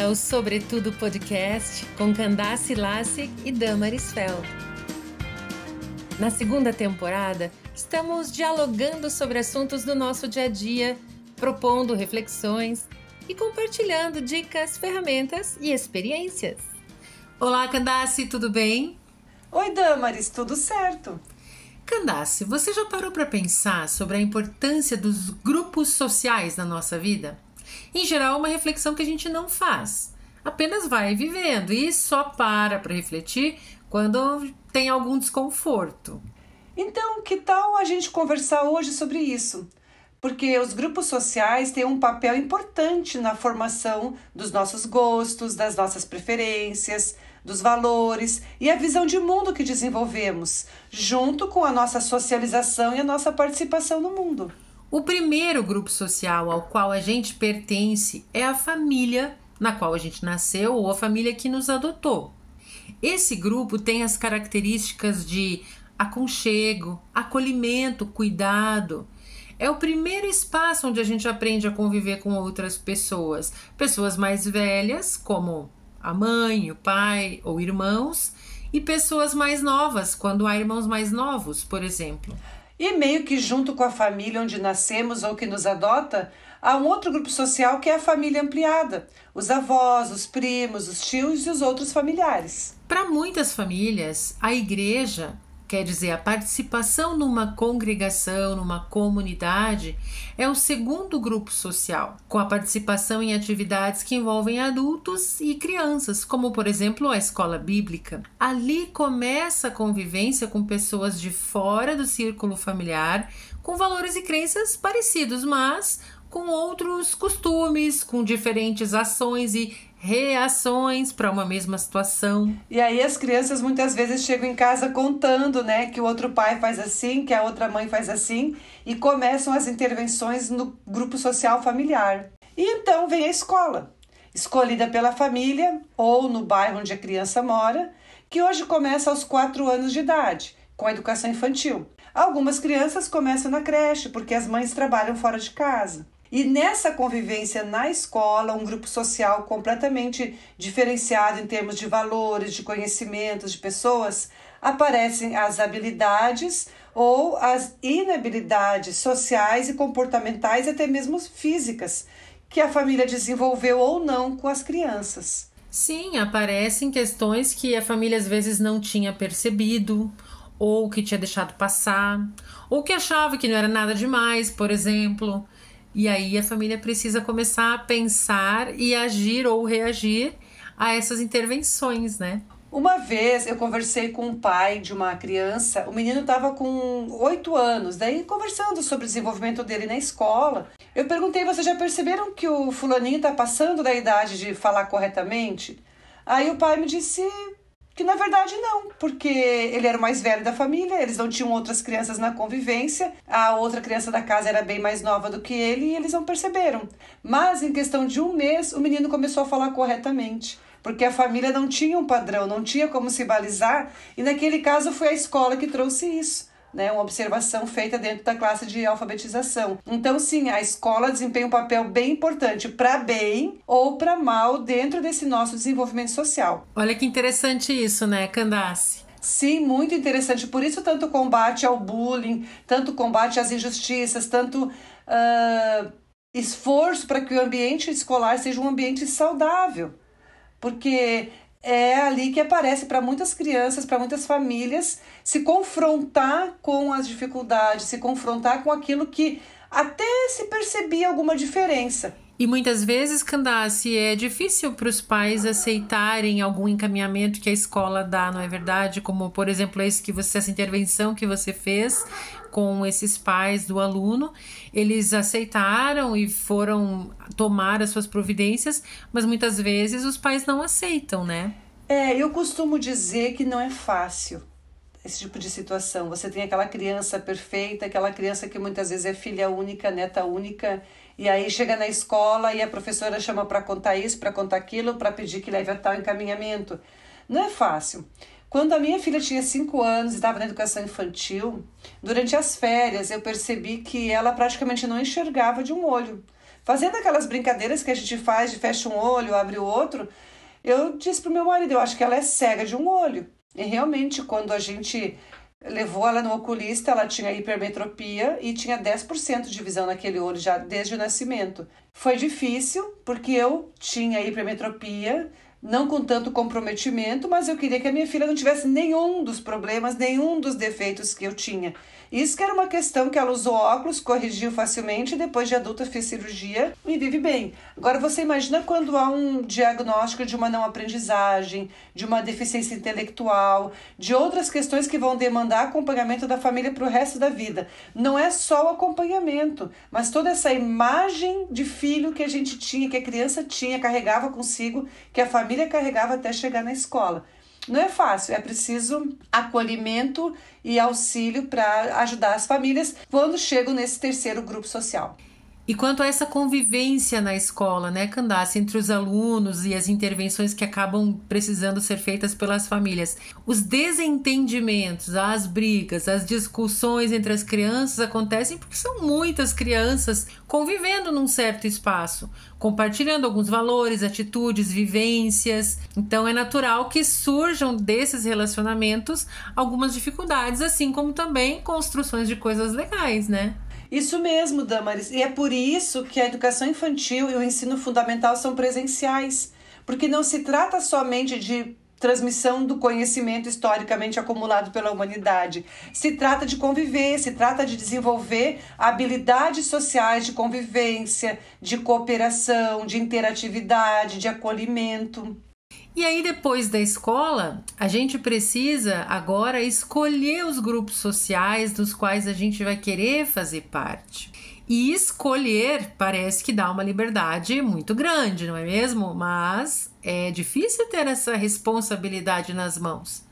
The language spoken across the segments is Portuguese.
bem-vinda ao Sobretudo Podcast com Candace Lassig e Damaris Feld. Na segunda temporada, estamos dialogando sobre assuntos do nosso dia a dia, propondo reflexões e compartilhando dicas, ferramentas e experiências. Olá, Candace, tudo bem? Oi, Damaris, tudo certo? Candace, você já parou para pensar sobre a importância dos grupos sociais na nossa vida? Em geral, é uma reflexão que a gente não faz, apenas vai vivendo e só para para refletir quando tem algum desconforto. Então, que tal a gente conversar hoje sobre isso? Porque os grupos sociais têm um papel importante na formação dos nossos gostos, das nossas preferências, dos valores e a visão de mundo que desenvolvemos, junto com a nossa socialização e a nossa participação no mundo. O primeiro grupo social ao qual a gente pertence é a família na qual a gente nasceu ou a família que nos adotou. Esse grupo tem as características de aconchego, acolhimento, cuidado. É o primeiro espaço onde a gente aprende a conviver com outras pessoas, pessoas mais velhas, como a mãe, o pai ou irmãos, e pessoas mais novas, quando há irmãos mais novos, por exemplo. E meio que junto com a família onde nascemos ou que nos adota, há um outro grupo social que é a família ampliada: os avós, os primos, os tios e os outros familiares. Para muitas famílias, a igreja quer dizer, a participação numa congregação, numa comunidade, é o segundo grupo social, com a participação em atividades que envolvem adultos e crianças, como por exemplo a escola bíblica. Ali começa a convivência com pessoas de fora do círculo familiar, com valores e crenças parecidos, mas com outros costumes, com diferentes ações e reações para uma mesma situação. E aí as crianças muitas vezes chegam em casa contando, né, que o outro pai faz assim, que a outra mãe faz assim, e começam as intervenções no grupo social familiar. E então vem a escola, escolhida pela família ou no bairro onde a criança mora, que hoje começa aos 4 anos de idade, com a educação infantil. Algumas crianças começam na creche porque as mães trabalham fora de casa. E nessa convivência na escola, um grupo social completamente diferenciado em termos de valores, de conhecimentos, de pessoas, aparecem as habilidades ou as inabilidades sociais e comportamentais, até mesmo físicas, que a família desenvolveu ou não com as crianças. Sim, aparecem questões que a família às vezes não tinha percebido, ou que tinha deixado passar, ou que achava que não era nada demais, por exemplo. E aí a família precisa começar a pensar e agir ou reagir a essas intervenções, né? Uma vez eu conversei com um pai de uma criança, o menino estava com oito anos, daí conversando sobre o desenvolvimento dele na escola. Eu perguntei: vocês já perceberam que o fulaninho está passando da idade de falar corretamente? Aí o pai me disse: que na verdade não, porque ele era o mais velho da família, eles não tinham outras crianças na convivência, a outra criança da casa era bem mais nova do que ele e eles não perceberam. Mas em questão de um mês, o menino começou a falar corretamente porque a família não tinha um padrão, não tinha como se balizar, e naquele caso foi a escola que trouxe isso né, uma observação feita dentro da classe de alfabetização. Então, sim, a escola desempenha um papel bem importante para bem ou para mal dentro desse nosso desenvolvimento social. Olha que interessante isso, né, Candace? Sim, muito interessante. Por isso, tanto combate ao bullying, tanto combate às injustiças, tanto uh, esforço para que o ambiente escolar seja um ambiente saudável. Porque é ali que aparece para muitas crianças, para muitas famílias, se confrontar com as dificuldades, se confrontar com aquilo que até se percebia alguma diferença. E muitas vezes, Candace, é difícil para os pais aceitarem algum encaminhamento que a escola dá, não é verdade? Como, por exemplo, esse que você, essa intervenção que você fez com esses pais do aluno, eles aceitaram e foram tomar as suas providências, mas muitas vezes os pais não aceitam, né? É, eu costumo dizer que não é fácil esse tipo de situação. Você tem aquela criança perfeita, aquela criança que muitas vezes é filha única, neta única, e aí chega na escola e a professora chama para contar isso, para contar aquilo, para pedir que leve a tal encaminhamento. Não é fácil. Quando a minha filha tinha 5 anos e estava na educação infantil, durante as férias eu percebi que ela praticamente não enxergava de um olho. fazendo aquelas brincadeiras que a gente faz de fecha um olho, abre o outro, eu disse pro meu marido, eu acho que ela é cega de um olho. E realmente, quando a gente levou ela no oculista, ela tinha hipermetropia e tinha 10% de visão naquele olho já desde o nascimento. Foi difícil, porque eu tinha hipermetropia, não com tanto comprometimento, mas eu queria que a minha filha não tivesse nenhum dos problemas, nenhum dos defeitos que eu tinha. Isso que era uma questão que ela usou óculos, corrigiu facilmente, depois de adulta fez cirurgia e vive bem. Agora você imagina quando há um diagnóstico de uma não aprendizagem, de uma deficiência intelectual, de outras questões que vão demandar acompanhamento da família para o resto da vida. Não é só o acompanhamento, mas toda essa imagem de filho que a gente tinha, que a criança tinha, carregava consigo, que a família carregava até chegar na escola. Não é fácil, é preciso acolhimento e auxílio para ajudar as famílias quando chegam nesse terceiro grupo social. E quanto a essa convivência na escola, né, Candace, entre os alunos e as intervenções que acabam precisando ser feitas pelas famílias, os desentendimentos, as brigas, as discussões entre as crianças acontecem porque são muitas crianças convivendo num certo espaço, compartilhando alguns valores, atitudes, vivências. Então é natural que surjam desses relacionamentos algumas dificuldades, assim como também construções de coisas legais, né? Isso mesmo, Damaris. E é por isso que a educação infantil e o ensino fundamental são presenciais. Porque não se trata somente de transmissão do conhecimento historicamente acumulado pela humanidade. Se trata de conviver, se trata de desenvolver habilidades sociais de convivência, de cooperação, de interatividade, de acolhimento. E aí, depois da escola, a gente precisa agora escolher os grupos sociais dos quais a gente vai querer fazer parte. E escolher parece que dá uma liberdade muito grande, não é mesmo? Mas é difícil ter essa responsabilidade nas mãos.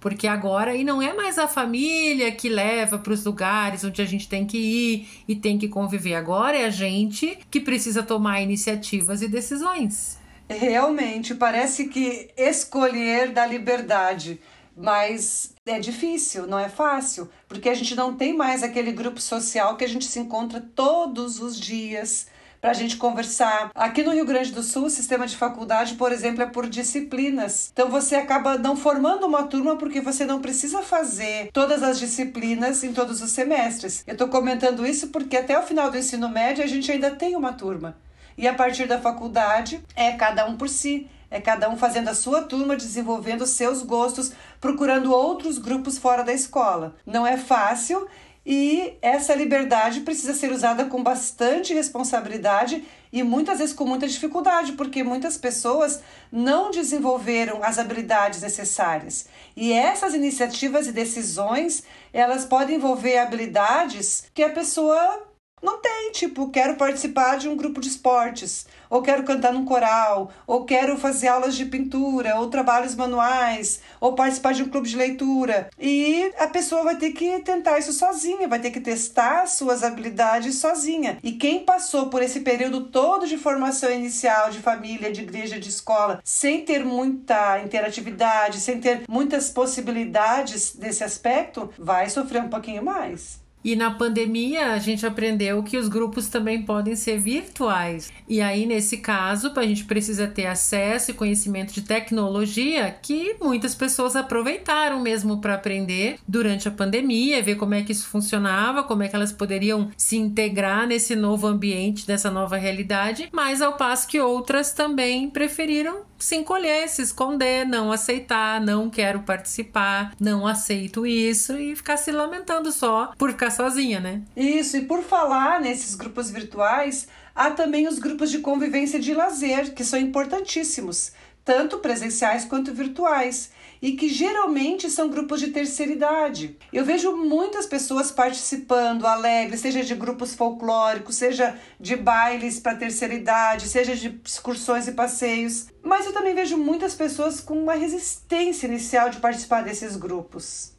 Porque agora aí não é mais a família que leva para os lugares onde a gente tem que ir e tem que conviver. Agora é a gente que precisa tomar iniciativas e decisões. Realmente, parece que escolher dá liberdade, mas é difícil, não é fácil, porque a gente não tem mais aquele grupo social que a gente se encontra todos os dias para a gente conversar. Aqui no Rio Grande do Sul, o sistema de faculdade, por exemplo, é por disciplinas. Então você acaba não formando uma turma porque você não precisa fazer todas as disciplinas em todos os semestres. Eu estou comentando isso porque até o final do ensino médio a gente ainda tem uma turma. E a partir da faculdade é cada um por si, é cada um fazendo a sua turma, desenvolvendo seus gostos, procurando outros grupos fora da escola. Não é fácil e essa liberdade precisa ser usada com bastante responsabilidade e muitas vezes com muita dificuldade, porque muitas pessoas não desenvolveram as habilidades necessárias. E essas iniciativas e decisões, elas podem envolver habilidades que a pessoa não tem, tipo, quero participar de um grupo de esportes, ou quero cantar num coral, ou quero fazer aulas de pintura, ou trabalhos manuais, ou participar de um clube de leitura. E a pessoa vai ter que tentar isso sozinha, vai ter que testar suas habilidades sozinha. E quem passou por esse período todo de formação inicial, de família, de igreja, de escola, sem ter muita interatividade, sem ter muitas possibilidades desse aspecto, vai sofrer um pouquinho mais. E na pandemia a gente aprendeu que os grupos também podem ser virtuais. E aí, nesse caso, a gente precisa ter acesso e conhecimento de tecnologia que muitas pessoas aproveitaram mesmo para aprender durante a pandemia, ver como é que isso funcionava, como é que elas poderiam se integrar nesse novo ambiente, nessa nova realidade, mas ao passo que outras também preferiram se encolher, se esconder, não aceitar, não quero participar, não aceito isso e ficar se lamentando só por ficar sozinha, né? Isso, e por falar nesses grupos virtuais, há também os grupos de convivência de lazer, que são importantíssimos, tanto presenciais quanto virtuais e que geralmente são grupos de terceira idade. Eu vejo muitas pessoas participando, alegres, seja de grupos folclóricos, seja de bailes para terceira idade, seja de excursões e passeios. Mas eu também vejo muitas pessoas com uma resistência inicial de participar desses grupos.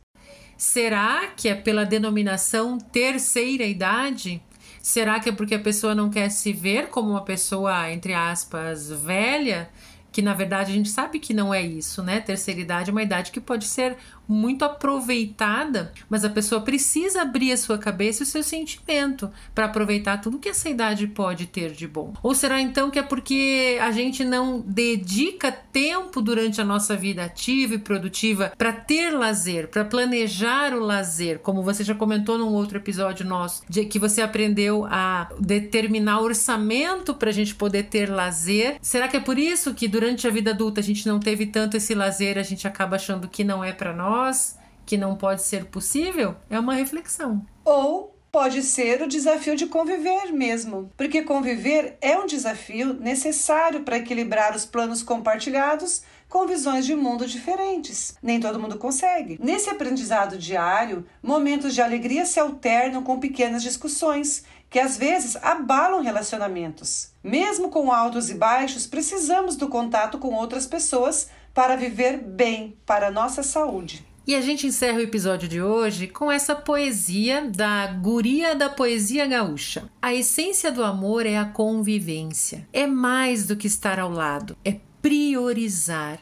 Será que é pela denominação terceira idade? Será que é porque a pessoa não quer se ver como uma pessoa, entre aspas, velha? Que na verdade a gente sabe que não é isso, né? Terceira idade é uma idade que pode ser muito aproveitada, mas a pessoa precisa abrir a sua cabeça e o seu sentimento para aproveitar tudo que essa idade pode ter de bom. Ou será então que é porque a gente não dedica tempo durante a nossa vida ativa e produtiva para ter lazer, para planejar o lazer, como você já comentou num outro episódio nosso, de que você aprendeu a determinar orçamento para a gente poder ter lazer. Será que é por isso que durante a vida adulta a gente não teve tanto esse lazer, a gente acaba achando que não é para nós, que não pode ser possível? É uma reflexão. Ou pode ser o desafio de conviver mesmo, porque conviver é um desafio necessário para equilibrar os planos compartilhados com visões de mundo diferentes. Nem todo mundo consegue. Nesse aprendizado diário, momentos de alegria se alternam com pequenas discussões que às vezes abalam relacionamentos. Mesmo com altos e baixos, precisamos do contato com outras pessoas para viver bem para nossa saúde. E a gente encerra o episódio de hoje com essa poesia da Guria da Poesia Gaúcha. A essência do amor é a convivência. É mais do que estar ao lado, é priorizar,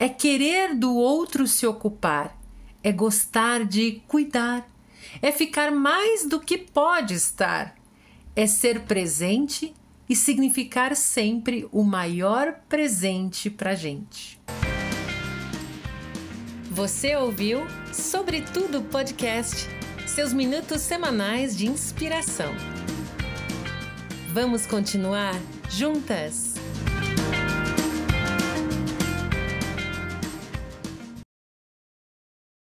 é querer do outro se ocupar, é gostar de cuidar, é ficar mais do que pode estar, é ser presente e significar sempre o maior presente para gente. Você ouviu Sobretudo Podcast, seus minutos semanais de inspiração. Vamos continuar juntas?